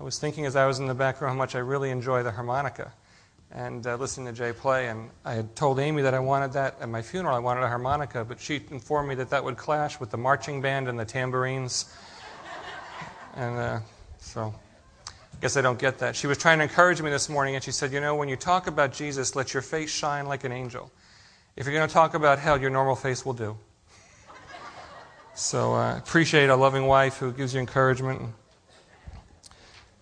I was thinking as I was in the back row how much I really enjoy the harmonica and uh, listening to Jay play. And I had told Amy that I wanted that at my funeral. I wanted a harmonica, but she informed me that that would clash with the marching band and the tambourines. and uh, so I guess I don't get that. She was trying to encourage me this morning, and she said, You know, when you talk about Jesus, let your face shine like an angel. If you're going to talk about hell, your normal face will do. So I uh, appreciate a loving wife who gives you encouragement.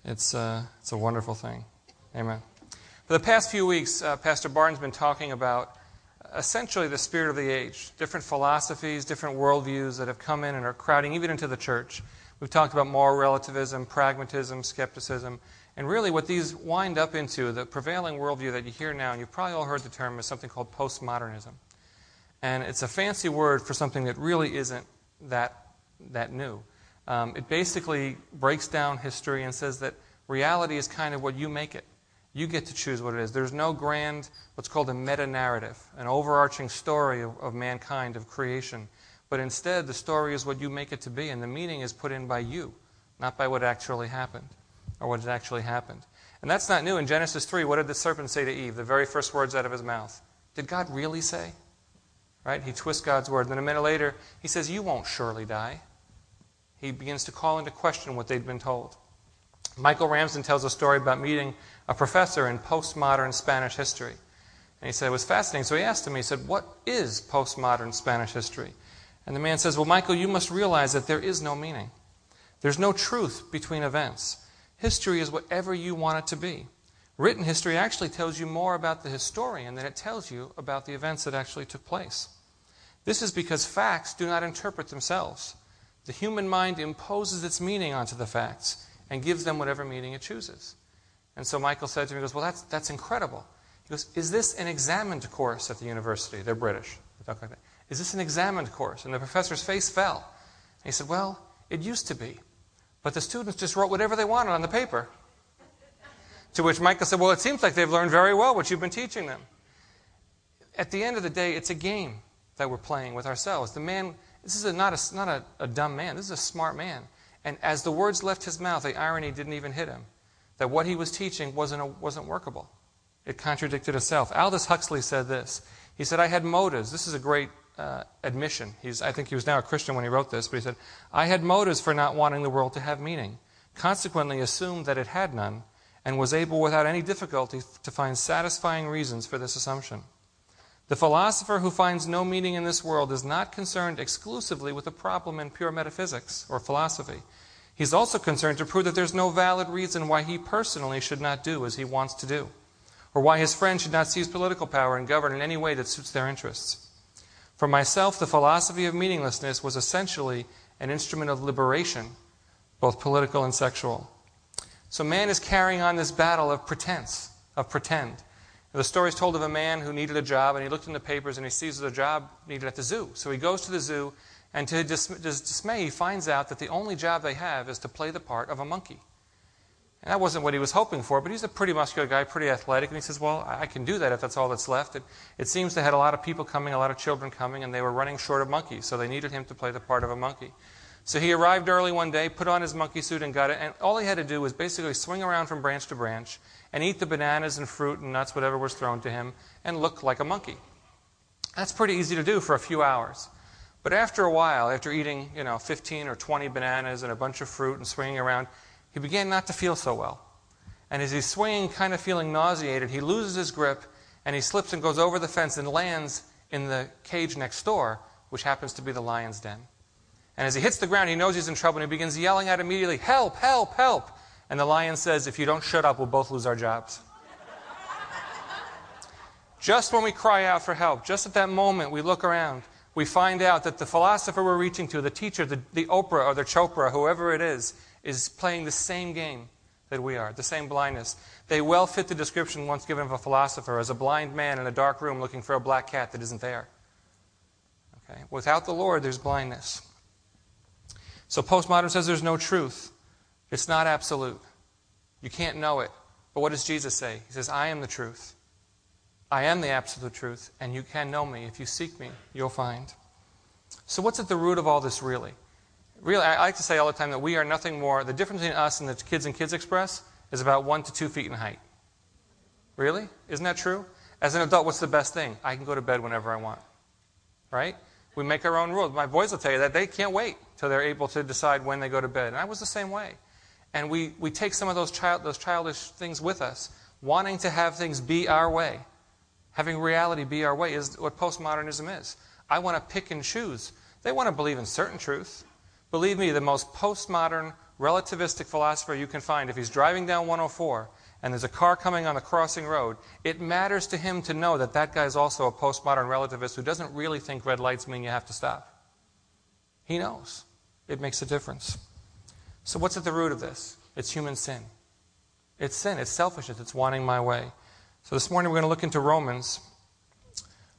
It's, uh, it's a wonderful thing. Amen. For the past few weeks, uh, Pastor Barton's been talking about essentially the spirit of the age, different philosophies, different worldviews that have come in and are crowding even into the church. We've talked about moral relativism, pragmatism, skepticism, and really what these wind up into, the prevailing worldview that you hear now, and you've probably all heard the term, is something called postmodernism. And it's a fancy word for something that really isn't that, that new. Um, it basically breaks down history and says that reality is kind of what you make it. You get to choose what it is. There's no grand, what's called a meta narrative, an overarching story of, of mankind, of creation. But instead, the story is what you make it to be, and the meaning is put in by you, not by what actually happened or what actually happened. And that's not new. In Genesis 3, what did the serpent say to Eve? The very first words out of his mouth. Did God really say? Right? He twists God's word. And then a minute later, he says, You won't surely die. He begins to call into question what they'd been told. Michael Ramsden tells a story about meeting a professor in postmodern Spanish history. And he said it was fascinating. So he asked him, he said, What is postmodern Spanish history? And the man says, Well, Michael, you must realize that there is no meaning. There's no truth between events. History is whatever you want it to be. Written history actually tells you more about the historian than it tells you about the events that actually took place. This is because facts do not interpret themselves. The human mind imposes its meaning onto the facts and gives them whatever meaning it chooses. And so Michael said to me, he goes, Well, that's, that's incredible. He goes, Is this an examined course at the university? They're British. They talk like that. Is this an examined course? And the professor's face fell. And he said, Well, it used to be. But the students just wrote whatever they wanted on the paper. to which Michael said, Well, it seems like they've learned very well what you've been teaching them. At the end of the day, it's a game that we're playing with ourselves. The man, this is a, not, a, not a, a dumb man, this is a smart man. And as the words left his mouth, the irony didn't even hit him that what he was teaching wasn't, wasn't workable. It contradicted itself. Aldous Huxley said this. He said, I had motives. This is a great uh, admission. He's, I think he was now a Christian when he wrote this, but he said, I had motives for not wanting the world to have meaning, consequently, assumed that it had none, and was able without any difficulty to find satisfying reasons for this assumption. The philosopher who finds no meaning in this world is not concerned exclusively with a problem in pure metaphysics or philosophy. He's also concerned to prove that there's no valid reason why he personally should not do as he wants to do, or why his friends should not seize political power and govern in any way that suits their interests. For myself, the philosophy of meaninglessness was essentially an instrument of liberation, both political and sexual. So man is carrying on this battle of pretense, of pretend. The story is told of a man who needed a job, and he looked in the papers and he sees a job needed at the zoo. So he goes to the zoo and to his dismay, he finds out that the only job they have is to play the part of a monkey. And that wasn't what he was hoping for, but he's a pretty muscular guy, pretty athletic, and he says, Well, I can do that if that's all that's left. It, it seems they had a lot of people coming, a lot of children coming, and they were running short of monkeys, so they needed him to play the part of a monkey. So he arrived early one day, put on his monkey suit, and got it. And all he had to do was basically swing around from branch to branch and eat the bananas and fruit and nuts, whatever was thrown to him, and look like a monkey. That's pretty easy to do for a few hours. But after a while, after eating, you know, 15 or 20 bananas and a bunch of fruit and swinging around, he began not to feel so well. And as he's swinging, kind of feeling nauseated, he loses his grip and he slips and goes over the fence and lands in the cage next door, which happens to be the lion's den. And as he hits the ground, he knows he's in trouble and he begins yelling out immediately, Help, help, help. And the lion says, If you don't shut up, we'll both lose our jobs. just when we cry out for help, just at that moment, we look around we find out that the philosopher we're reaching to, the teacher, the, the Oprah or the Chopra, whoever it is, is playing the same game that we are, the same blindness. They well fit the description once given of a philosopher as a blind man in a dark room looking for a black cat that isn't there. Okay? Without the Lord, there's blindness. So postmodern says there's no truth. It's not absolute. You can't know it. But what does Jesus say? He says, I am the truth. I am the absolute truth, and you can know me. If you seek me, you'll find. So, what's at the root of all this, really? Really, I like to say all the time that we are nothing more. The difference between us and the kids and Kids Express is about one to two feet in height. Really? Isn't that true? As an adult, what's the best thing? I can go to bed whenever I want. Right? We make our own rules. My boys will tell you that they can't wait till they're able to decide when they go to bed. And I was the same way. And we, we take some of those, child, those childish things with us, wanting to have things be our way. Having reality be our way is what postmodernism is. I want to pick and choose. They want to believe in certain truth. Believe me, the most postmodern, relativistic philosopher you can find, if he's driving down 104 and there's a car coming on the crossing road, it matters to him to know that that guy is also a postmodern relativist who doesn't really think red lights mean you have to stop. He knows. It makes a difference. So, what's at the root of this? It's human sin. It's sin, it's selfishness, it's wanting my way. So, this morning we're going to look into Romans,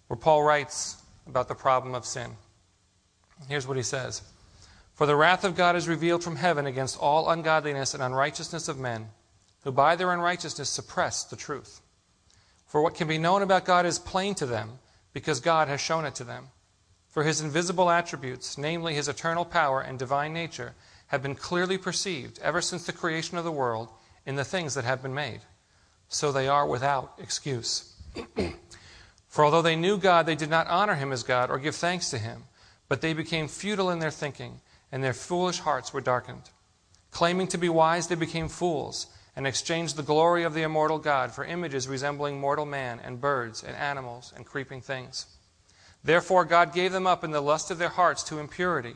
where Paul writes about the problem of sin. Here's what he says For the wrath of God is revealed from heaven against all ungodliness and unrighteousness of men who by their unrighteousness suppress the truth. For what can be known about God is plain to them, because God has shown it to them. For his invisible attributes, namely his eternal power and divine nature, have been clearly perceived ever since the creation of the world in the things that have been made. So they are without excuse. For although they knew God, they did not honor him as God or give thanks to him, but they became futile in their thinking, and their foolish hearts were darkened. Claiming to be wise, they became fools and exchanged the glory of the immortal God for images resembling mortal man and birds and animals and creeping things. Therefore, God gave them up in the lust of their hearts to impurity,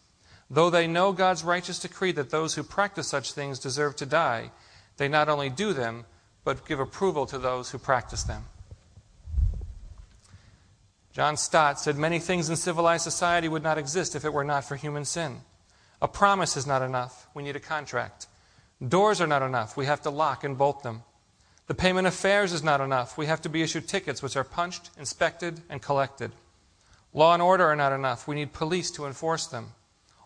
Though they know God's righteous decree that those who practice such things deserve to die, they not only do them, but give approval to those who practice them. John Stott said many things in civilized society would not exist if it were not for human sin. A promise is not enough. We need a contract. Doors are not enough. We have to lock and bolt them. The payment of fares is not enough. We have to be issued tickets, which are punched, inspected, and collected. Law and order are not enough. We need police to enforce them.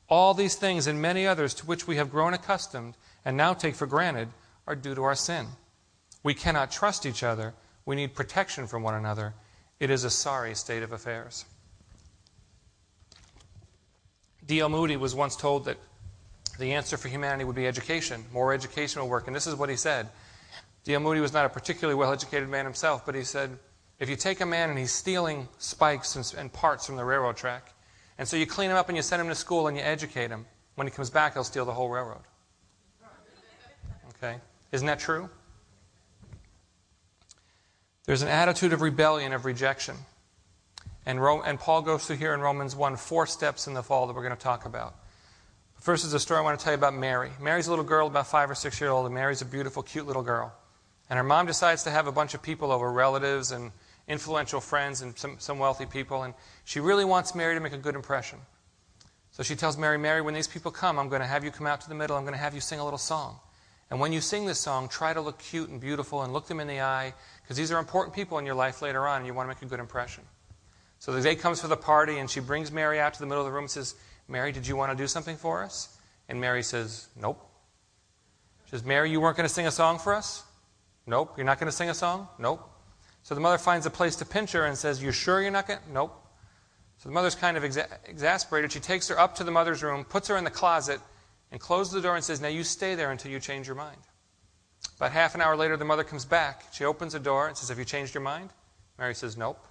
All these things and many others to which we have grown accustomed and now take for granted are due to our sin. We cannot trust each other. We need protection from one another. It is a sorry state of affairs. D.L. Moody was once told that the answer for humanity would be education. More education will work. And this is what he said D.L. Moody was not a particularly well educated man himself, but he said, if you take a man and he's stealing spikes and, and, parts from the railroad track, and so you clean him up and you send him to school and you educate him, when he comes back, he'll steal the whole railroad. Okay? Isn't that true? There's an attitude of rebellion, of rejection. And, Ro- and Paul goes through here in Romans 1 four steps in the fall that we're going to talk about. First is a story I want to tell you about Mary. Mary's a little girl, about five or six years old, and Mary's a beautiful, cute little girl. And her mom decides to have a bunch of people over, relatives and influential friends and some, some wealthy people. And she really wants Mary to make a good impression. So she tells Mary, Mary, when these people come, I'm going to have you come out to the middle. I'm going to have you sing a little song. And when you sing this song, try to look cute and beautiful and look them in the eye because these are important people in your life later on and you want to make a good impression. So the day comes for the party and she brings Mary out to the middle of the room and says, Mary, did you want to do something for us? And Mary says, Nope. She says, Mary, you weren't going to sing a song for us? Nope. You're not going to sing a song? Nope. So the mother finds a place to pinch her and says, You sure you're not going to? Nope. So the mother's kind of exa- exasperated. She takes her up to the mother's room, puts her in the closet, and closes the door and says, Now you stay there until you change your mind. About half an hour later, the mother comes back. She opens the door and says, Have you changed your mind? Mary says, Nope.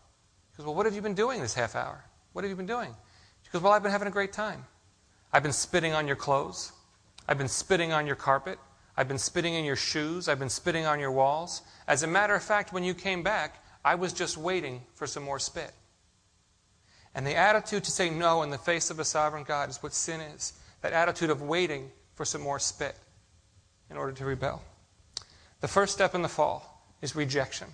She goes, Well, what have you been doing this half hour? What have you been doing? She goes, Well, I've been having a great time. I've been spitting on your clothes. I've been spitting on your carpet. I've been spitting in your shoes. I've been spitting on your walls. As a matter of fact, when you came back, I was just waiting for some more spit. And the attitude to say no in the face of a sovereign God is what sin is that attitude of waiting for some more spit in order to rebel. The first step in the fall is rejection.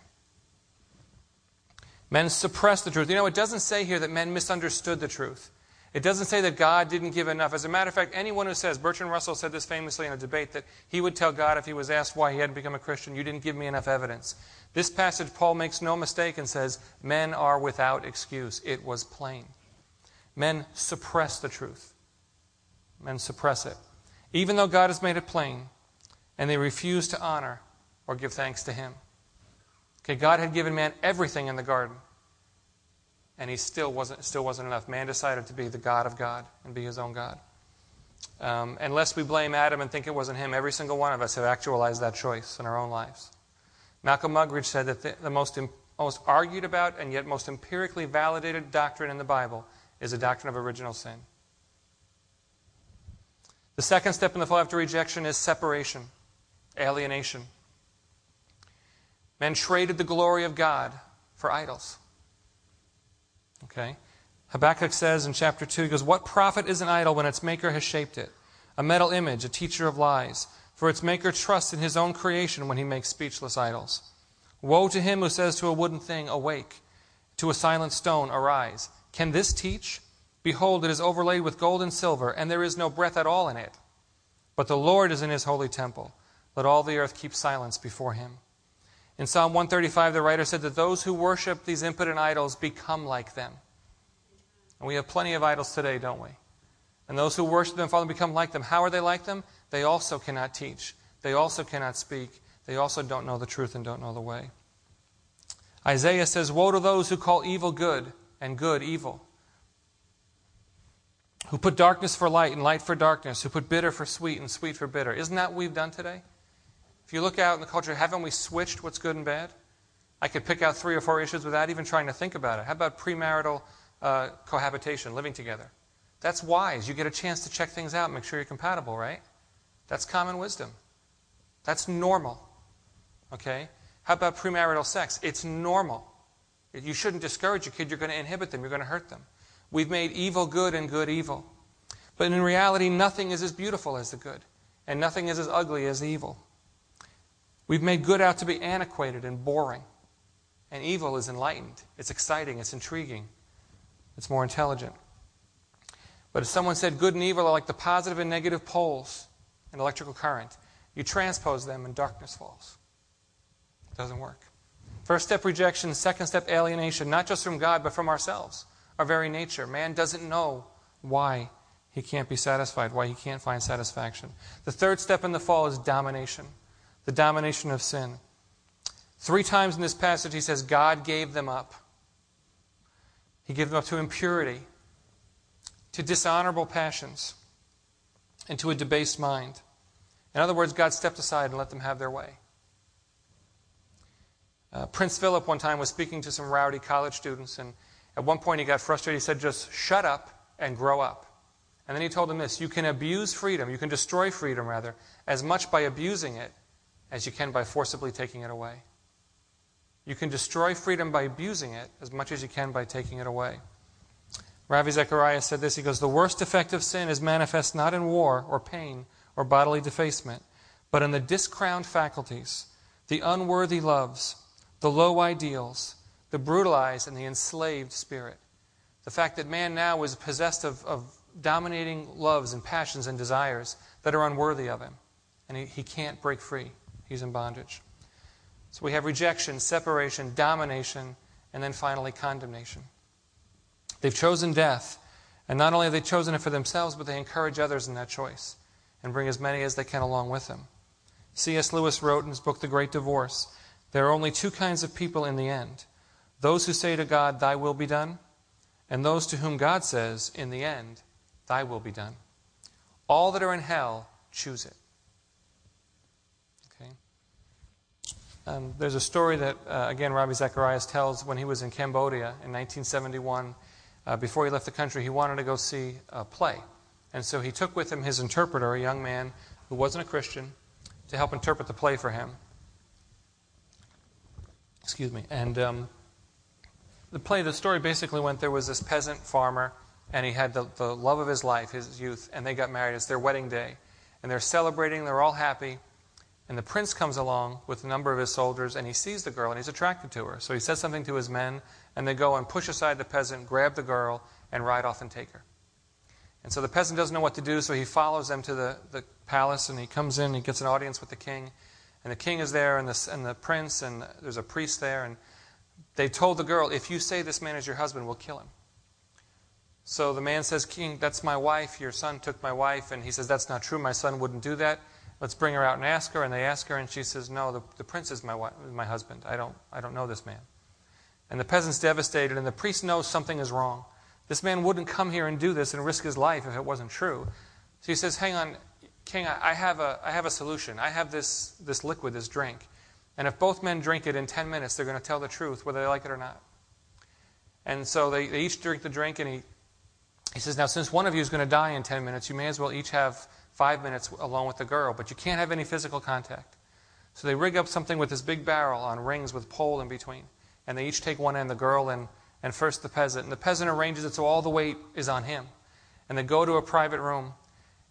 Men suppress the truth. You know, it doesn't say here that men misunderstood the truth. It doesn't say that God didn't give enough. As a matter of fact, anyone who says, Bertrand Russell said this famously in a debate, that he would tell God if he was asked why he hadn't become a Christian, You didn't give me enough evidence. This passage, Paul makes no mistake and says, Men are without excuse. It was plain. Men suppress the truth. Men suppress it. Even though God has made it plain, and they refuse to honor or give thanks to Him. Okay, God had given man everything in the garden and he still wasn't, still wasn't enough. Man decided to be the God of God and be his own God. Um, unless we blame Adam and think it wasn't him, every single one of us have actualized that choice in our own lives. Malcolm Muggeridge said that the, the most, most argued about and yet most empirically validated doctrine in the Bible is the doctrine of original sin. The second step in the fall after rejection is separation, alienation. Men traded the glory of God for idols. Okay? Habakkuk says in chapter 2, he goes, What profit is an idol when its maker has shaped it? A metal image, a teacher of lies. For its maker trusts in his own creation when he makes speechless idols. Woe to him who says to a wooden thing, Awake, to a silent stone, Arise. Can this teach? Behold, it is overlaid with gold and silver, and there is no breath at all in it. But the Lord is in his holy temple. Let all the earth keep silence before him. In Psalm 135, the writer said that those who worship these impotent idols become like them. And we have plenty of idols today, don't we? And those who worship them, Father, become like them. How are they like them? They also cannot teach. They also cannot speak. They also don't know the truth and don't know the way. Isaiah says, Woe to those who call evil good and good evil, who put darkness for light and light for darkness, who put bitter for sweet and sweet for bitter. Isn't that what we've done today? If you look out in the culture, haven't we switched what's good and bad? I could pick out three or four issues without even trying to think about it. How about premarital uh, cohabitation, living together? That's wise. You get a chance to check things out, make sure you're compatible, right? That's common wisdom. That's normal. Okay? How about premarital sex? It's normal. You shouldn't discourage your kid. You're going to inhibit them. You're going to hurt them. We've made evil good and good evil. But in reality, nothing is as beautiful as the good, and nothing is as ugly as the evil. We've made good out to be antiquated and boring. And evil is enlightened. It's exciting. It's intriguing. It's more intelligent. But if someone said, good and evil are like the positive and negative poles in electrical current. You transpose them and darkness falls. It doesn't work. First step rejection, second step alienation, not just from God, but from ourselves, our very nature. Man doesn't know why he can't be satisfied, why he can't find satisfaction. The third step in the fall is domination the domination of sin. Three times in this passage, he says, God gave them up. He gave them up to impurity, to dishonorable passions, and to a debased mind. In other words, God stepped aside and let them have their way. Uh, Prince Philip one time was speaking to some rowdy college students, and at one point he got frustrated. He said, Just shut up and grow up. And then he told them this You can abuse freedom, you can destroy freedom, rather, as much by abusing it as you can by forcibly taking it away. You can destroy freedom by abusing it as much as you can by taking it away. Ravi Zacharias said this. He goes, The worst effect of sin is manifest not in war or pain or bodily defacement, but in the discrowned faculties, the unworthy loves, the low ideals, the brutalized and the enslaved spirit. The fact that man now is possessed of, of dominating loves and passions and desires that are unworthy of him, and he, he can't break free. He's in bondage. So we have rejection, separation, domination, and then finally condemnation. They've chosen death, and not only have they chosen it for themselves, but they encourage others in that choice and bring as many as they can along with them. C.S. Lewis wrote in his book, The Great Divorce there are only two kinds of people in the end those who say to God, Thy will be done, and those to whom God says, In the end, Thy will be done. All that are in hell choose it. Um, there's a story that, uh, again, Ravi Zacharias tells when he was in Cambodia in 1971. Uh, before he left the country, he wanted to go see a play. And so he took with him his interpreter, a young man who wasn't a Christian, to help interpret the play for him. Excuse me. And um, the play, the story basically went there was this peasant farmer, and he had the, the love of his life, his youth, and they got married. It's their wedding day. And they're celebrating, they're all happy. And the prince comes along with a number of his soldiers, and he sees the girl, and he's attracted to her. So he says something to his men, and they go and push aside the peasant, grab the girl, and ride off and take her. And so the peasant doesn't know what to do, so he follows them to the, the palace, and he comes in, and he gets an audience with the king. And the king is there, and the, and the prince, and there's a priest there, and they told the girl, If you say this man is your husband, we'll kill him. So the man says, King, that's my wife. Your son took my wife. And he says, That's not true. My son wouldn't do that. Let's bring her out and ask her. And they ask her, and she says, No, the, the prince is my, wife, my husband. I don't, I don't know this man. And the peasant's devastated, and the priest knows something is wrong. This man wouldn't come here and do this and risk his life if it wasn't true. So he says, Hang on, King, I, have, a, I have a solution. I have this, this liquid, this drink. And if both men drink it in 10 minutes, they're going to tell the truth, whether they like it or not. And so they, they each drink the drink, and he, he says, Now, since one of you is going to die in 10 minutes, you may as well each have five minutes alone with the girl, but you can't have any physical contact. So they rig up something with this big barrel on rings with pole in between. And they each take one end, the girl and, and first the peasant. And the peasant arranges it so all the weight is on him. And they go to a private room.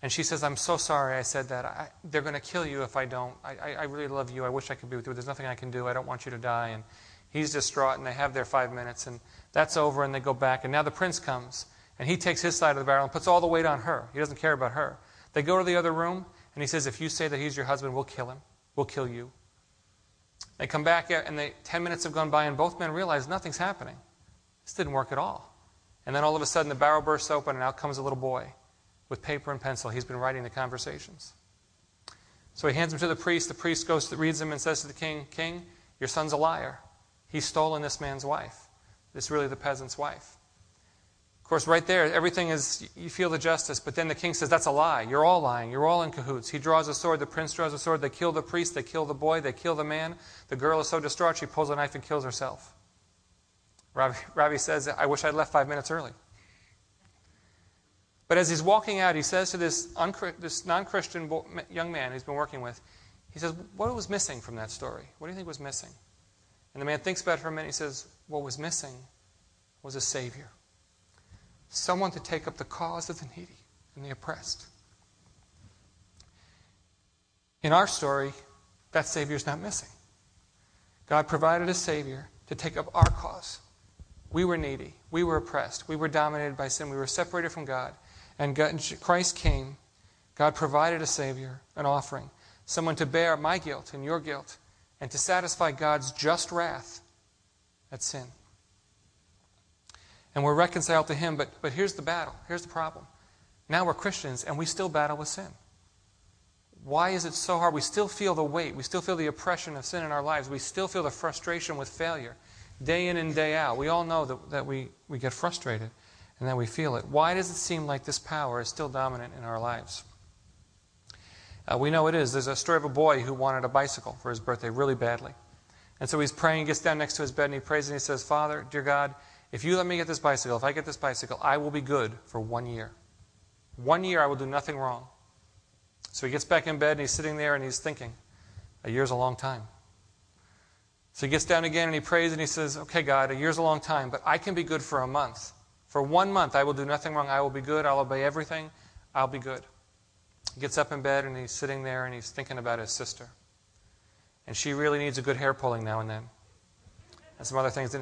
And she says, I'm so sorry I said that. I, they're going to kill you if I don't. I, I really love you. I wish I could be with you. There's nothing I can do. I don't want you to die. And he's distraught, and they have their five minutes. And that's over, and they go back. And now the prince comes, and he takes his side of the barrel and puts all the weight on her. He doesn't care about her. They go to the other room, and he says, If you say that he's your husband, we'll kill him. We'll kill you. They come back, and they, 10 minutes have gone by, and both men realize nothing's happening. This didn't work at all. And then all of a sudden, the barrel bursts open, and out comes a little boy with paper and pencil. He's been writing the conversations. So he hands them to the priest. The priest goes to, reads them and says to the king, King, your son's a liar. He's stolen this man's wife. This is really the peasant's wife. Of course, right there, everything is, you feel the justice, but then the king says, That's a lie. You're all lying. You're all in cahoots. He draws a sword. The prince draws a sword. They kill the priest. They kill the boy. They kill the man. The girl is so distraught, she pulls a knife and kills herself. Ravi, Ravi says, I wish I'd left five minutes early. But as he's walking out, he says to this, this non Christian young man he's been working with, he says, What was missing from that story? What do you think was missing? And the man thinks about it for a minute. He says, What was missing was a Savior. Someone to take up the cause of the needy and the oppressed. In our story, that Savior is not missing. God provided a Savior to take up our cause. We were needy. We were oppressed. We were dominated by sin. We were separated from God and Christ came, God provided a Savior, an offering, someone to bear my guilt and your guilt, and to satisfy God's just wrath at sin. And we're reconciled to Him, but, but here's the battle. Here's the problem. Now we're Christians, and we still battle with sin. Why is it so hard? We still feel the weight. We still feel the oppression of sin in our lives. We still feel the frustration with failure day in and day out. We all know that, that we, we get frustrated and then we feel it. Why does it seem like this power is still dominant in our lives? Uh, we know it is. There's a story of a boy who wanted a bicycle for his birthday really badly. And so he's praying, gets down next to his bed, and he prays and he says, Father, dear God, if you let me get this bicycle, if I get this bicycle, I will be good for one year. One year I will do nothing wrong. So he gets back in bed and he's sitting there and he's thinking, a year's a long time. So he gets down again and he prays and he says, Okay, God, a year's a long time, but I can be good for a month. For one month, I will do nothing wrong. I will be good. I'll obey everything. I'll be good. He gets up in bed and he's sitting there and he's thinking about his sister. And she really needs a good hair pulling now and then. And some other things.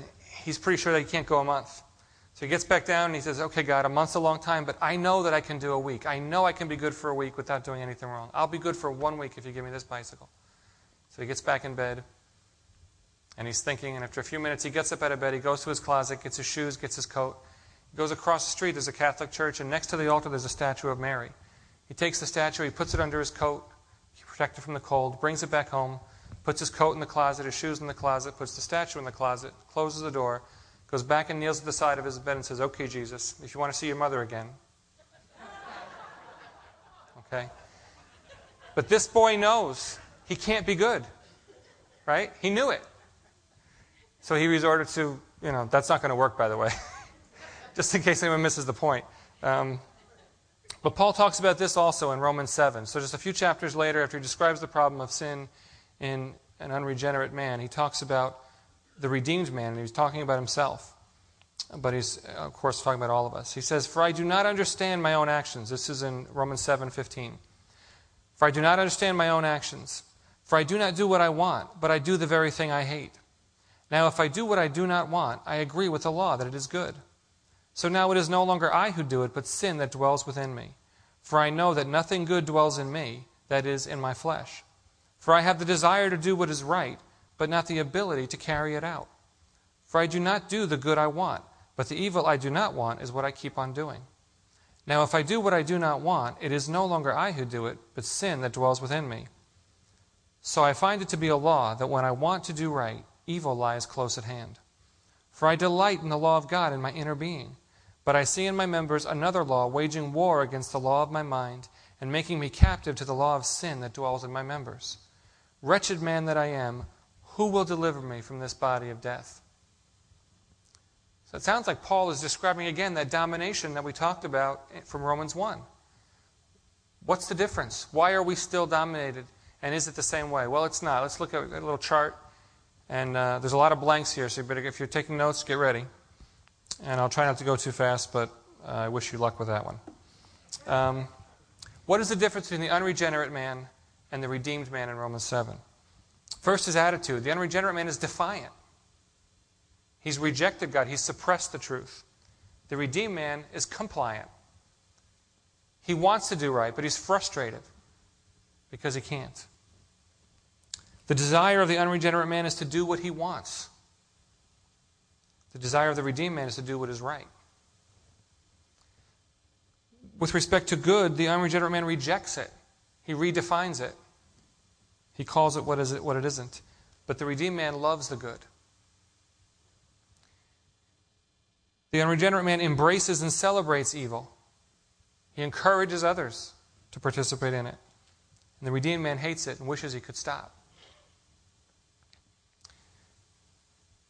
He's pretty sure that he can't go a month. So he gets back down and he says, Okay, God, a month's a long time, but I know that I can do a week. I know I can be good for a week without doing anything wrong. I'll be good for one week if you give me this bicycle. So he gets back in bed and he's thinking. And after a few minutes, he gets up out of bed. He goes to his closet, gets his shoes, gets his coat. He goes across the street, there's a Catholic church, and next to the altar, there's a statue of Mary. He takes the statue, he puts it under his coat, he protects it from the cold, brings it back home, puts his coat in the closet, his shoes in the closet, puts the statue in the closet, closes the door, goes back and kneels at the side of his bed and says, Okay, Jesus, if you want to see your mother again. Okay? But this boy knows he can't be good. Right? He knew it. So he resorted to, you know, that's not going to work, by the way. just in case anyone misses the point. Um, But Paul talks about this also in Romans 7. So, just a few chapters later, after he describes the problem of sin in an unregenerate man, he talks about the redeemed man, and he's talking about himself. But he's, of course, talking about all of us. He says, For I do not understand my own actions. This is in Romans 7 15. For I do not understand my own actions. For I do not do what I want, but I do the very thing I hate. Now, if I do what I do not want, I agree with the law that it is good. So now it is no longer I who do it, but sin that dwells within me. For I know that nothing good dwells in me, that is, in my flesh. For I have the desire to do what is right, but not the ability to carry it out. For I do not do the good I want, but the evil I do not want is what I keep on doing. Now, if I do what I do not want, it is no longer I who do it, but sin that dwells within me. So I find it to be a law that when I want to do right, evil lies close at hand. For I delight in the law of God in my inner being. But I see in my members another law, waging war against the law of my mind, and making me captive to the law of sin that dwells in my members. Wretched man that I am, who will deliver me from this body of death? So it sounds like Paul is describing again that domination that we talked about from Romans 1. What's the difference? Why are we still dominated? And is it the same way? Well, it's not. Let's look at a little chart. And uh, there's a lot of blanks here, so you better, if you're taking notes, get ready. And I'll try not to go too fast, but uh, I wish you luck with that one. Um, what is the difference between the unregenerate man and the redeemed man in Romans 7? First, his attitude. The unregenerate man is defiant. He's rejected God, he's suppressed the truth. The redeemed man is compliant. He wants to do right, but he's frustrated because he can't. The desire of the unregenerate man is to do what he wants. The desire of the redeemed man is to do what is right. With respect to good, the unregenerate man rejects it. He redefines it. He calls it what, is it what it isn't. But the redeemed man loves the good. The unregenerate man embraces and celebrates evil. He encourages others to participate in it. And the redeemed man hates it and wishes he could stop.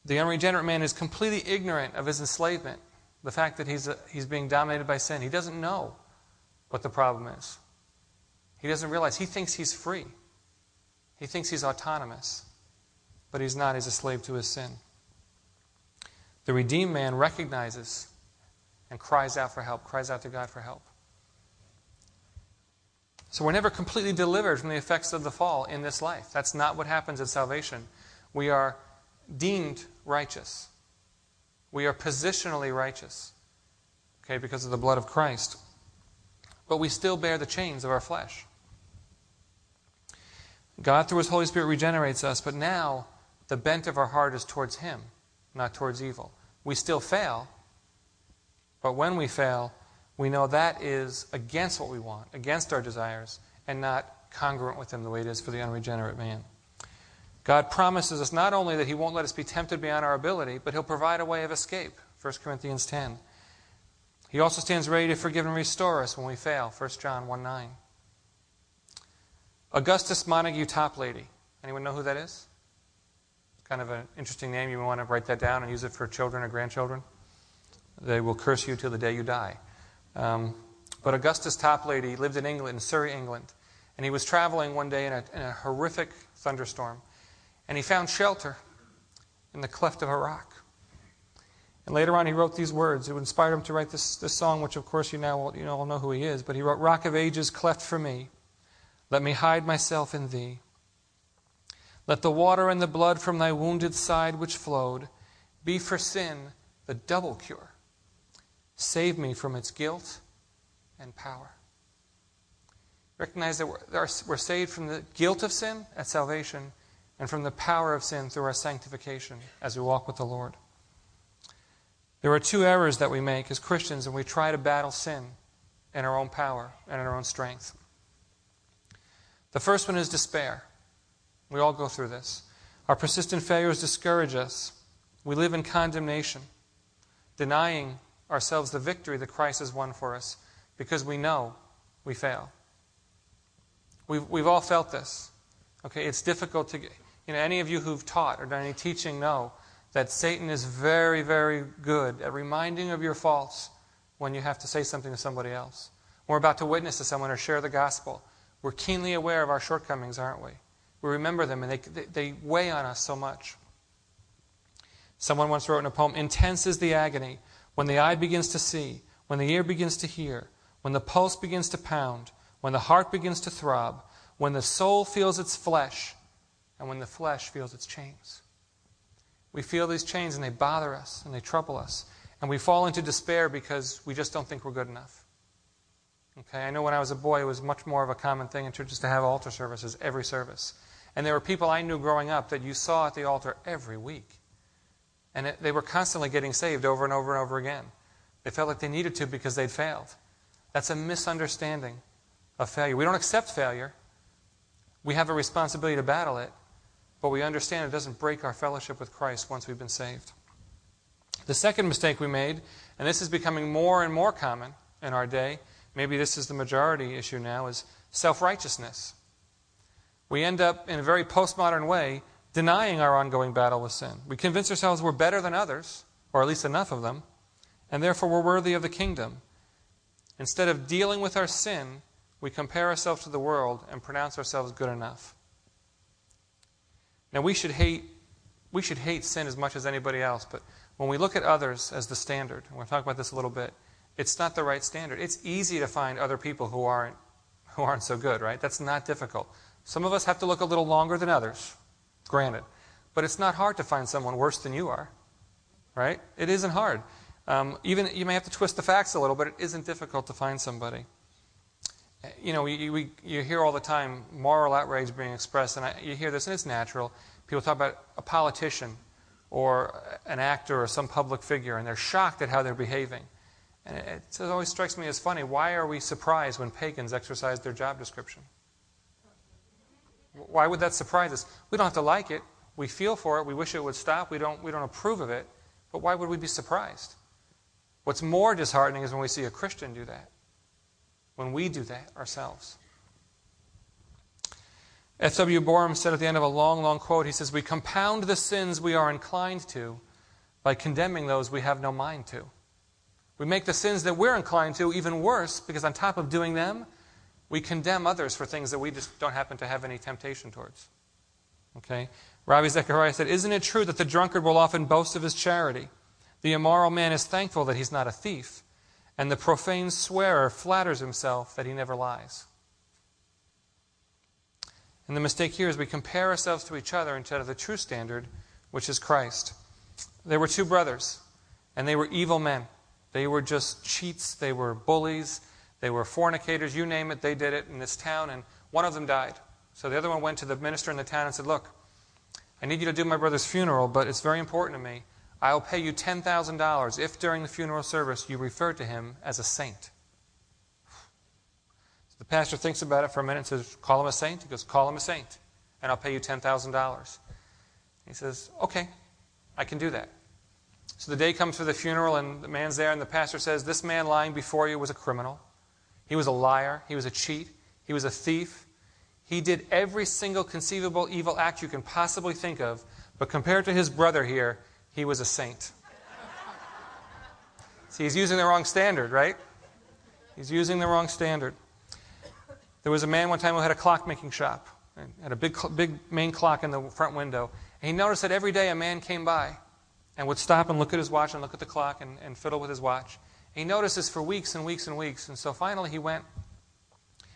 The unregenerate man is completely ignorant of his enslavement, the fact that he's, he's being dominated by sin. He doesn't know what the problem is. He doesn't realize. He thinks he's free, he thinks he's autonomous, but he's not. He's a slave to his sin. The redeemed man recognizes and cries out for help, cries out to God for help. So we're never completely delivered from the effects of the fall in this life. That's not what happens at salvation. We are deemed righteous. We are positionally righteous, okay, because of the blood of Christ. But we still bear the chains of our flesh. God, through His Holy Spirit, regenerates us, but now the bent of our heart is towards Him, not towards evil. We still fail, but when we fail, we know that is against what we want, against our desires, and not congruent with Him the way it is for the unregenerate man. God promises us not only that He won't let us be tempted beyond our ability, but He'll provide a way of escape. 1 Corinthians 10. He also stands ready to forgive and restore us when we fail. 1 John 1 9. Augustus Montague Toplady. Anyone know who that is? Kind of an interesting name. You want to write that down and use it for children or grandchildren. They will curse you till the day you die. Um, but Augustus Toplady lived in England, in Surrey, England. And he was traveling one day in a, in a horrific thunderstorm. And he found shelter in the cleft of a rock. And later on, he wrote these words. It inspired him to write this, this song, which, of course, you now you all know who he is. But he wrote, Rock of ages, cleft for me. Let me hide myself in thee. Let the water and the blood from thy wounded side which flowed be for sin the double cure. Save me from its guilt and power. Recognize that we're, we're saved from the guilt of sin at salvation and from the power of sin through our sanctification as we walk with the Lord. There are two errors that we make as Christians when we try to battle sin in our own power and in our own strength. The first one is despair. We all go through this. Our persistent failures discourage us. We live in condemnation, denying ourselves the victory that Christ has won for us because we know we fail. We've, we've all felt this. Okay, it's difficult to get. You know, any of you who've taught or done any teaching know that Satan is very, very good at reminding of your faults when you have to say something to somebody else. We're about to witness to someone or share the gospel, we're keenly aware of our shortcomings, aren't we? We remember them and they, they, weigh on us so much. Someone once wrote in a poem Intense is the agony when the eye begins to see, when the ear begins to hear, when the pulse begins to pound, when the heart begins to throb, when the soul feels its flesh, and when the flesh feels its chains. We feel these chains and they bother us and they trouble us. And we fall into despair because we just don't think we're good enough. Okay, I know when I was a boy, it was much more of a common thing in churches to have altar services every service. And there were people I knew growing up that you saw at the altar every week. And it, they were constantly getting saved over and over and over again. They felt like they needed to because they'd failed. That's a misunderstanding of failure. We don't accept failure. We have a responsibility to battle it, but we understand it doesn't break our fellowship with Christ once we've been saved. The second mistake we made, and this is becoming more and more common in our day, maybe this is the majority issue now, is self righteousness. We end up, in a very postmodern way, denying our ongoing battle with sin. We convince ourselves we're better than others, or at least enough of them, and therefore we're worthy of the kingdom. Instead of dealing with our sin, we compare ourselves to the world and pronounce ourselves good enough. Now we should hate we should hate sin as much as anybody else, but when we look at others as the standard, and we'll talk about this a little bit, it's not the right standard. It's easy to find other people who aren't who aren't so good, right? That's not difficult. Some of us have to look a little longer than others, granted. But it's not hard to find someone worse than you are, right? It isn't hard. Um, even you may have to twist the facts a little, but it isn't difficult to find somebody. You know, we, we, you hear all the time moral outrage being expressed, and I, you hear this, and it's natural. People talk about a politician or an actor or some public figure, and they're shocked at how they're behaving. And it, it always strikes me as funny. Why are we surprised when pagans exercise their job description? Why would that surprise us? We don't have to like it. We feel for it. We wish it would stop. We don't, we don't approve of it. But why would we be surprised? What's more disheartening is when we see a Christian do that, when we do that ourselves. F.W. Boreham said at the end of a long, long quote, he says, We compound the sins we are inclined to by condemning those we have no mind to. We make the sins that we're inclined to even worse because on top of doing them, we condemn others for things that we just don't happen to have any temptation towards. Okay? Ravi Zachariah said, Isn't it true that the drunkard will often boast of his charity? The immoral man is thankful that he's not a thief, and the profane swearer flatters himself that he never lies. And the mistake here is we compare ourselves to each other instead of the true standard, which is Christ. There were two brothers, and they were evil men. They were just cheats, they were bullies, they were fornicators, you name it, they did it in this town, and one of them died. So the other one went to the minister in the town and said, Look, I need you to do my brother's funeral, but it's very important to me. I'll pay you $10,000 if during the funeral service you refer to him as a saint. So the pastor thinks about it for a minute and says, Call him a saint? He goes, Call him a saint, and I'll pay you $10,000. He says, Okay, I can do that. So the day comes for the funeral, and the man's there, and the pastor says, This man lying before you was a criminal. He was a liar. He was a cheat. He was a thief. He did every single conceivable evil act you can possibly think of, but compared to his brother here, he was a saint. See, he's using the wrong standard, right? He's using the wrong standard. There was a man one time who had a clockmaking shop, and had a big, big main clock in the front window. And he noticed that every day a man came by and would stop and look at his watch and look at the clock and, and fiddle with his watch. He noticed this for weeks and weeks and weeks. And so finally he went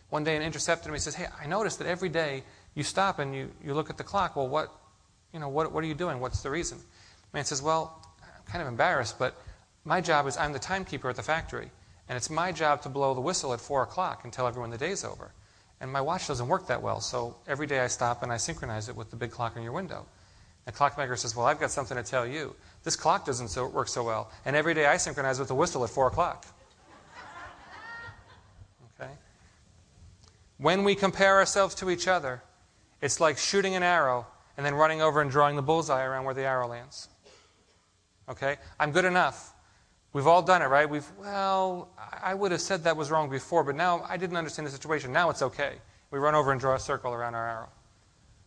one day and intercepted him. He says, Hey, I noticed that every day you stop and you, you look at the clock. Well, what, you know, what, what are you doing? What's the reason? The man says, Well, I'm kind of embarrassed, but my job is I'm the timekeeper at the factory. And it's my job to blow the whistle at 4 o'clock and tell everyone the day's over. And my watch doesn't work that well, so every day I stop and I synchronize it with the big clock on your window. The clockmaker says, Well, I've got something to tell you. This clock doesn't so, work so well. And every day I synchronize with the whistle at 4 o'clock. Okay? When we compare ourselves to each other, it's like shooting an arrow and then running over and drawing the bullseye around where the arrow lands. Okay? I'm good enough. We've all done it, right? We've, well, I would have said that was wrong before, but now I didn't understand the situation. Now it's okay. We run over and draw a circle around our arrow.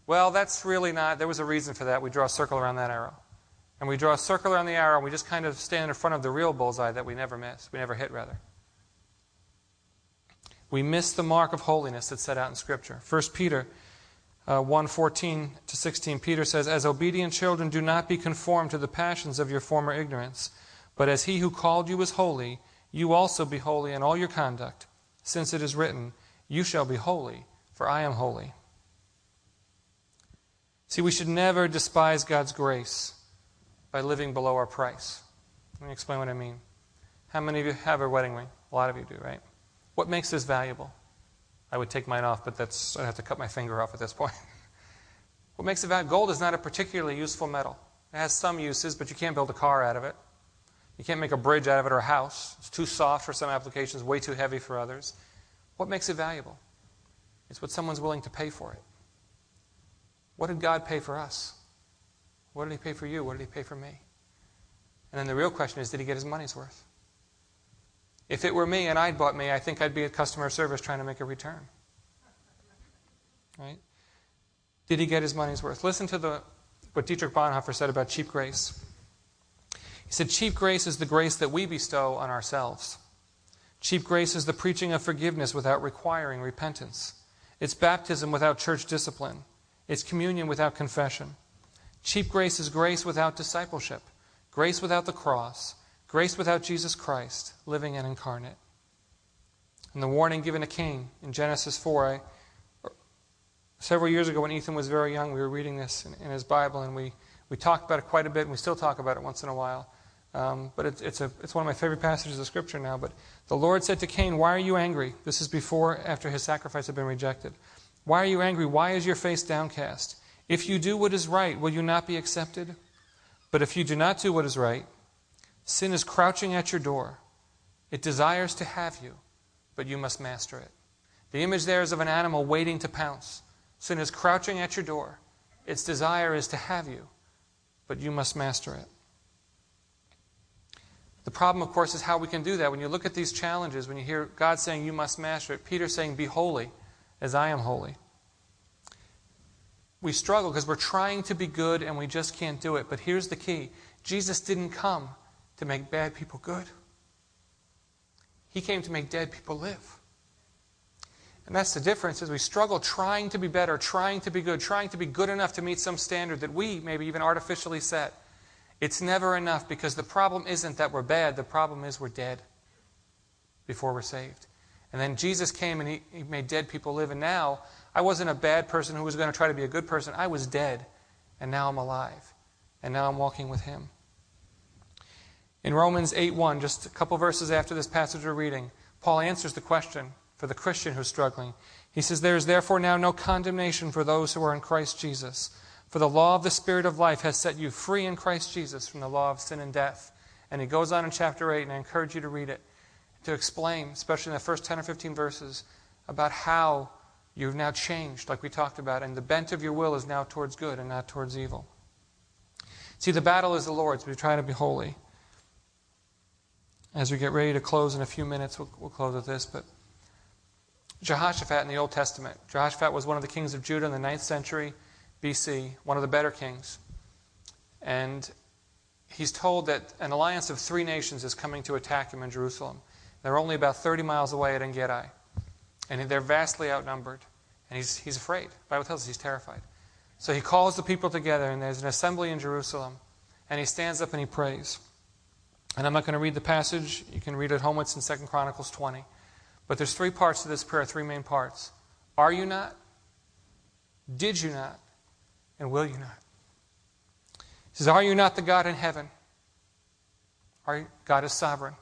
Well, that's really not, there was a reason for that. We draw a circle around that arrow. And we draw a circle around the arrow, and we just kind of stand in front of the real bullseye that we never miss, we never hit, rather. We miss the mark of holiness that's set out in Scripture. 1 Peter uh, 1 14 to 16, Peter says, As obedient children, do not be conformed to the passions of your former ignorance, but as he who called you is holy, you also be holy in all your conduct, since it is written, You shall be holy, for I am holy. See, we should never despise God's grace by living below our price. Let me explain what I mean. How many of you have a wedding ring? A lot of you do, right? What makes this valuable? I would take mine off, but that's, I'd have to cut my finger off at this point. what makes it valuable? Gold is not a particularly useful metal. It has some uses, but you can't build a car out of it. You can't make a bridge out of it or a house. It's too soft for some applications, way too heavy for others. What makes it valuable? It's what someone's willing to pay for it. What did God pay for us? What did He pay for you? What did He pay for me? And then the real question is did He get His money's worth? If it were me and I'd bought me, I think I'd be at customer service trying to make a return. Right? Did he get his money's worth? Listen to the, what Dietrich Bonhoeffer said about cheap grace. He said, Cheap grace is the grace that we bestow on ourselves. Cheap grace is the preaching of forgiveness without requiring repentance. It's baptism without church discipline. It's communion without confession. Cheap grace is grace without discipleship, grace without the cross, Grace without Jesus Christ, living and incarnate. And the warning given to Cain in Genesis 4. I, several years ago, when Ethan was very young, we were reading this in, in, his Bible, and we, we talked about it quite a bit, and we still talk about it once in a while. Um, but it, it's, a, it's one of my favorite passages of Scripture now. But the Lord said to Cain, Why are you angry? This is before, after his sacrifice had been rejected. Why are you angry? Why is your face downcast? If you do what is right, will you not be accepted? But if you do not do what is right, Sin is crouching at your door. It desires to have you, but you must master it. The image there is of an animal waiting to pounce. Sin is crouching at your door. Its desire is to have you, but you must master it. The problem, of course, is how we can do that. When you look at these challenges, when you hear God saying, You must master it, Peter saying, Be holy as I am holy. We struggle because we're trying to be good and we just can't do it. But here's the key Jesus didn't come to make bad people good. He came to make dead people live. And that's the difference is we struggle trying to be better, trying to be good, trying to be good enough to meet some standard that we maybe even artificially set. It's never enough because the problem isn't that we're bad, the problem is we're dead before we're saved. And then Jesus came and he, he made dead people live. And now I wasn't a bad person who was going to try to be a good person. I was dead. And now I'm alive. And now I'm walking with him. In Romans 8:1, just a couple verses after this passage we're reading, Paul answers the question for the Christian who's struggling. He says, There is therefore now no condemnation for those who are in Christ Jesus. For the law of the Spirit of life has set you free in Christ Jesus from the law of sin and death. And he goes on in chapter 8, and I encourage you to read it, to explain, especially in the first 10 or 15 verses, about how you've now changed, like we talked about, and the bent of your will is now towards good and not towards evil. See, the battle is the Lord's. We try to be holy. As we get ready to close in a few minutes, we'll, we'll close with this. But Jehoshaphat in the Old Testament. Jehoshaphat was one of the kings of Judah in the 9th century BC, one of the better kings. And he's told that an alliance of three nations is coming to attack him in Jerusalem. They're only about 30 miles away at Engedi. And they're vastly outnumbered. And he's, he's afraid. The Bible tells us he's terrified. So he calls the people together, and there's an assembly in Jerusalem. And he stands up and he prays. And I'm not going to read the passage. You can read it home. It's in 2 Chronicles 20. But there's three parts to this prayer, three main parts. Are you not? Did you not? And will you not? He says, Are you not the God in heaven? Are you, God is sovereign.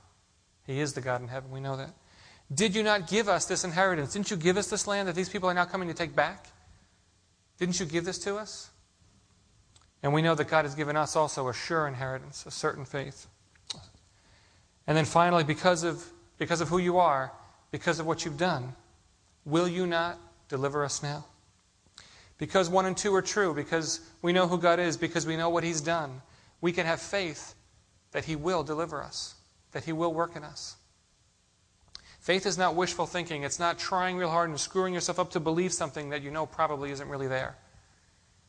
He is the God in heaven. We know that. Did you not give us this inheritance? Didn't you give us this land that these people are now coming to take back? Didn't you give this to us? And we know that God has given us also a sure inheritance, a certain faith. And then finally, because of, because of who you are, because of what you've done, will you not deliver us now? Because one and two are true, because we know who God is, because we know what He's done, we can have faith that He will deliver us, that He will work in us. Faith is not wishful thinking. It's not trying real hard and screwing yourself up to believe something that you know probably isn't really there.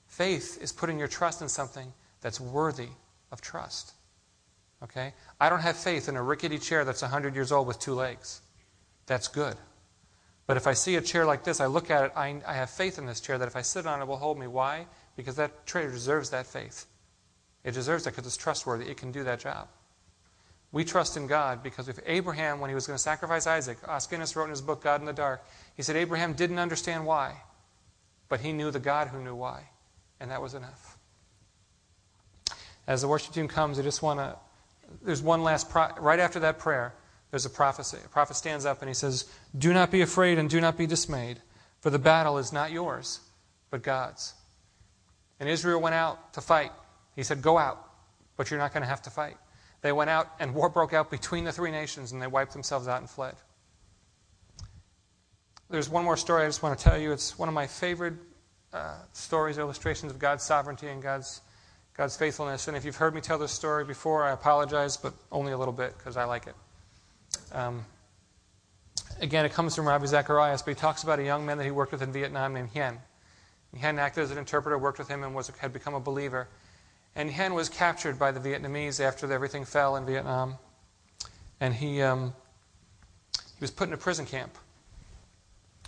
Faith is putting your trust in something that's worthy of trust. Okay? I don't have faith in a rickety chair that's 100 years old with two legs. That's good. But if I see a chair like this, I look at it, I, I have faith in this chair that if I sit on it, it will hold me. Why? Because that chair deserves that faith. It deserves that because it's trustworthy. It can do that job. We trust in God because if Abraham, when he was going to sacrifice Isaac, ah, Os wrote in his book, God in the Dark, he said Abraham didn't understand why, but he knew the God who knew why, and that was enough. As the worship team comes, I just want to, there's one last, pro- right after that prayer, there's a prophecy. A prophet stands up and he says, Do not be afraid and do not be dismayed, for the battle is not yours, but God's. And Israel went out to fight. He said, Go out, but you're not going to have to fight. They went out, and war broke out between the three nations, and they wiped themselves out and fled. There's one more story I just want to tell you. It's one of my favorite uh, stories, illustrations of God's sovereignty and God's, God's faithfulness. And if you've heard me tell this story before, I apologize, but only a little bit because I like it. Um, again, it comes from Ravi Zacharias, but he talks about a young man that he worked with in Vietnam named Hien. Hien acted as an interpreter, worked with him, and was, had become a believer. And Hien was captured by the Vietnamese after everything fell in Vietnam. And he, um, he was put in a prison camp.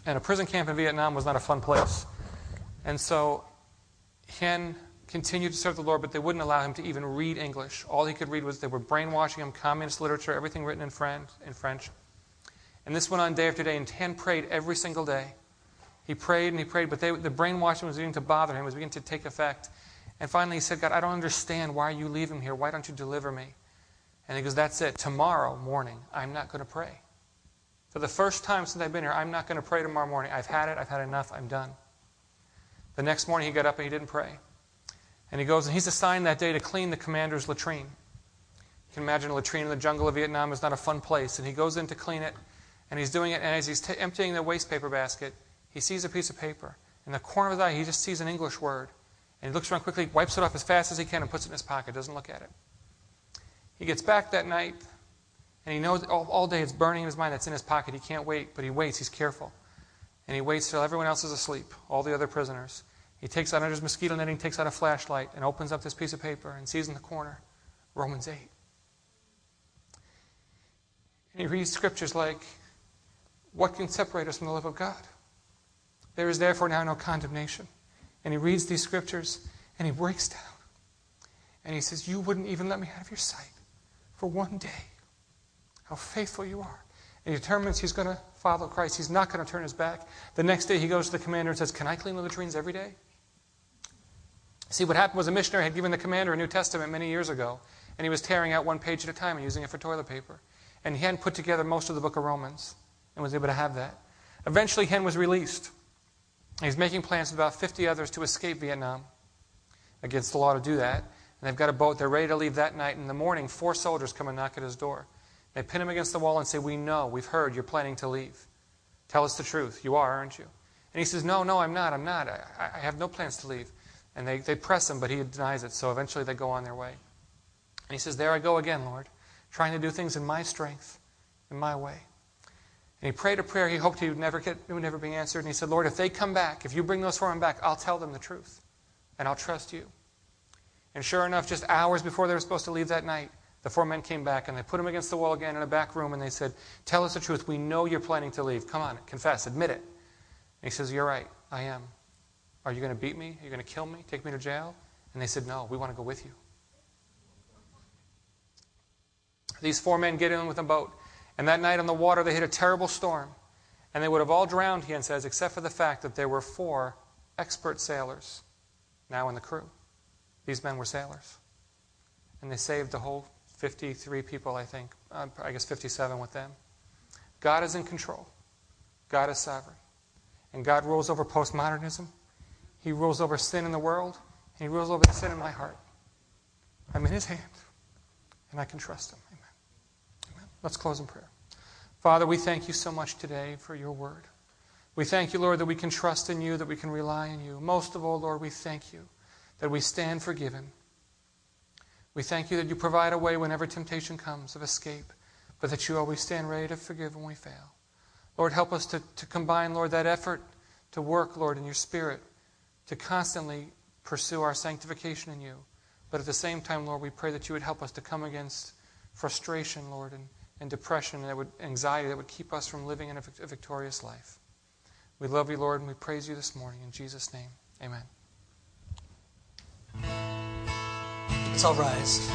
And a prison camp in Vietnam was not a fun place. And so Hien continued to serve the Lord, but they wouldn't allow him to even read English. All he could read was they were brainwashing him, communist literature, everything written in French. And this went on day after day, and Hien prayed every single day. He prayed and he prayed, but they, the brainwashing was beginning to bother him, it was beginning to take effect. And finally he said, God, I don't understand why you leave him here. Why don't you deliver me? And he goes, That's it. Tomorrow morning, I'm not going to pray. For the first time since I've been here, I'm not going to pray tomorrow morning. I've had it. I've had enough. I'm done. The next morning, he got up and he didn't pray. And he goes and he's assigned that day to clean the commander's latrine. You can imagine a latrine in the jungle of Vietnam is not a fun place. And he goes in to clean it, and he's doing it. And as he's t- emptying the waste paper basket, he sees a piece of paper. In the corner of his eye, he just sees an English word. And he looks around quickly, wipes it off as fast as he can, and puts it in his pocket, doesn't look at it. He gets back that night, and he knows all, all day it's burning in his mind that's in his pocket. He can't wait, but he waits. He's careful. And he waits till everyone else is asleep, all the other prisoners. He takes out under his mosquito netting, takes out a flashlight, and opens up this piece of paper and sees in the corner Romans 8. And he reads scriptures like, What can separate us from the love of God? There is therefore now no condemnation. And he reads these scriptures and he breaks down. And he says, You wouldn't even let me out of your sight for one day. How faithful you are. And he determines he's going to follow Christ. He's not going to turn his back. The next day he goes to the commander and says, Can I clean the latrines every day? See, what happened was a missionary had given the commander a New Testament many years ago, and he was tearing out one page at a time and using it for toilet paper. And he hadn't put together most of the book of Romans and was able to have that. Eventually, Hien was released. He's making plans with about 50 others to escape Vietnam. Against the law to do that. And they've got a boat. They're ready to leave that night. In the morning, four soldiers come and knock at his door. They pin him against the wall and say, We know, we've heard, you're planning to leave. Tell us the truth. You are, aren't you? And he says, No, no, I'm not. I'm not. I, I have no plans to leave. And they, they press him, but he denies it. So eventually they go on their way. And he says, There I go again, Lord, trying to do things in my strength, in my way. And he prayed a prayer he hoped he would never get, it would never be answered. And he said, Lord, if they come back, if you bring those four men back, I'll tell them the truth. And I'll trust you. And sure enough, just hours before they were supposed to leave that night, the four men came back and they put him against the wall again in a back room and they said, Tell us the truth. We know you're planning to leave. Come on, confess, admit it. And he says, You're right, I am. Are you going to beat me? Are you going to kill me? Take me to jail? And they said, No, we want to go with you. These four men get in with a boat. And that night on the water, they hit a terrible storm. And they would have all drowned, Hien says, except for the fact that there were four expert sailors now in the crew. These men were sailors. And they saved the whole 53 people, I think. Uh, I guess 57 with them. God is in control. God is sovereign. And God rules over postmodernism. He rules over sin in the world. And He rules over sin in my heart. I'm in His hand. And I can trust Him. Let's close in prayer. Father, we thank you so much today for your word. We thank you, Lord, that we can trust in you, that we can rely on you. Most of all, Lord, we thank you that we stand forgiven. We thank you that you provide a way whenever temptation comes of escape, but that you always stand ready to forgive when we fail. Lord, help us to, to combine, Lord, that effort to work, Lord, in your spirit, to constantly pursue our sanctification in you. But at the same time, Lord, we pray that you would help us to come against frustration, Lord, and and depression that would, anxiety that would keep us from living in a, a victorious life. We love you, Lord, and we praise you this morning. In Jesus' name, amen. Let's all rise.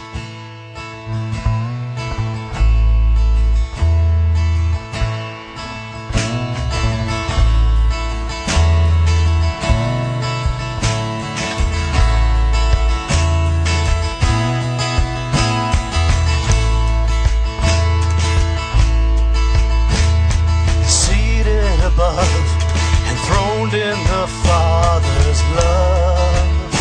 love enthroned in the Father's love.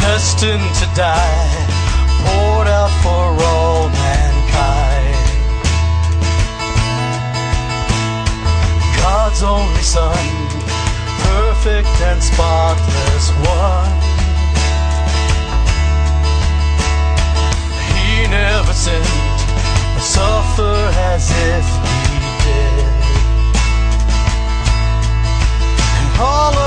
Destined to die, poured out for all mankind. God's only Son, perfect and spotless one. He never sinned, but suffered as if call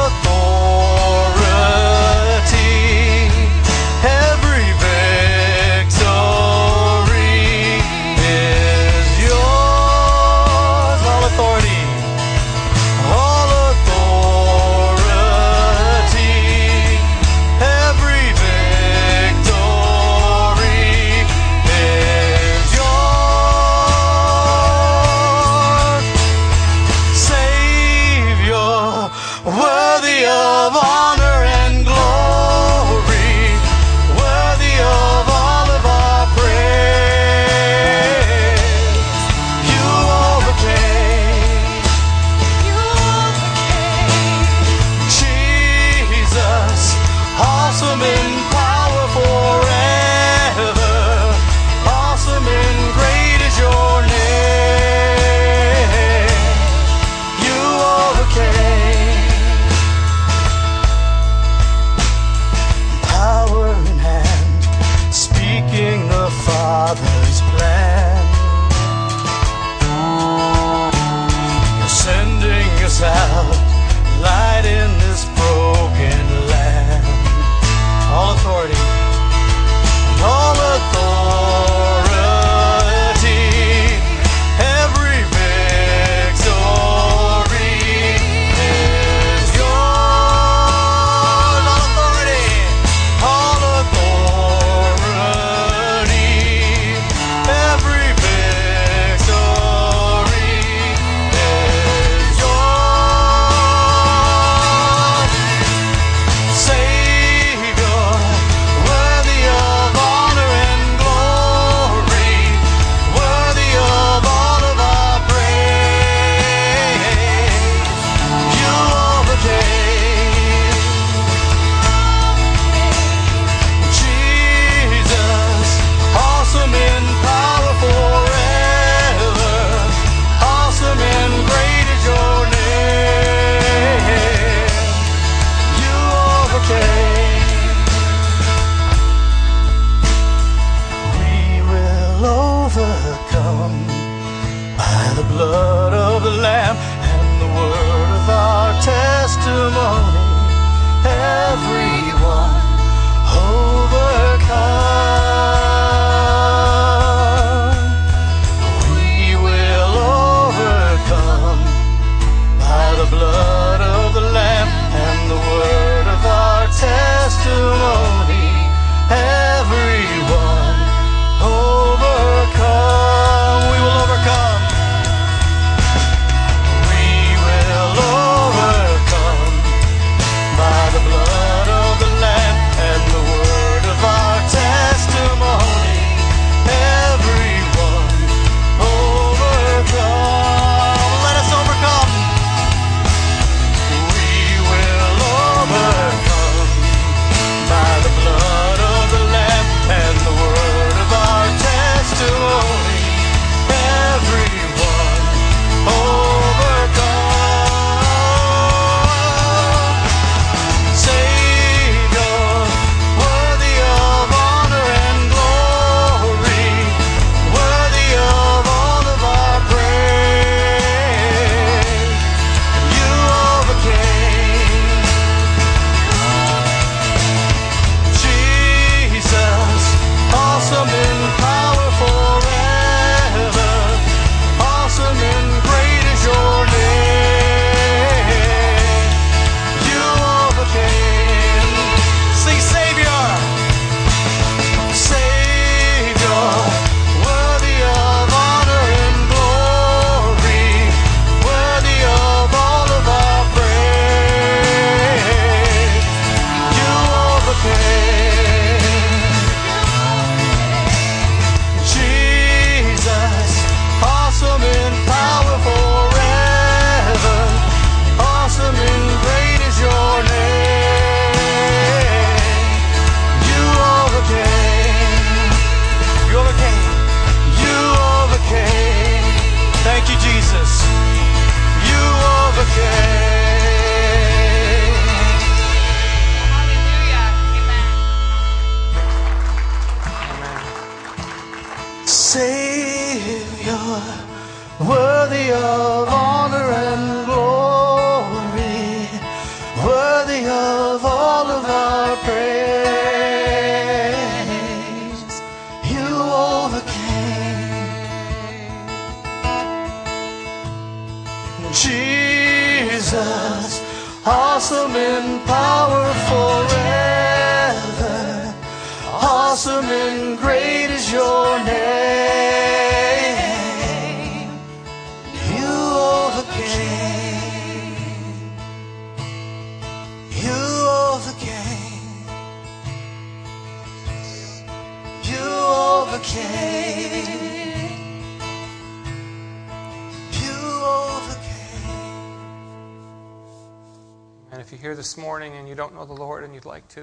if you're here this morning and you don't know the Lord and you'd like to,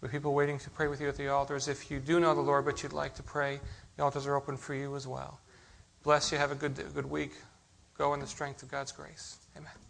there are people waiting to pray with you at the altars. If you do know the Lord but you'd like to pray, the altars are open for you as well. Bless you. Have a good, good week. Go in the strength of God's grace. Amen.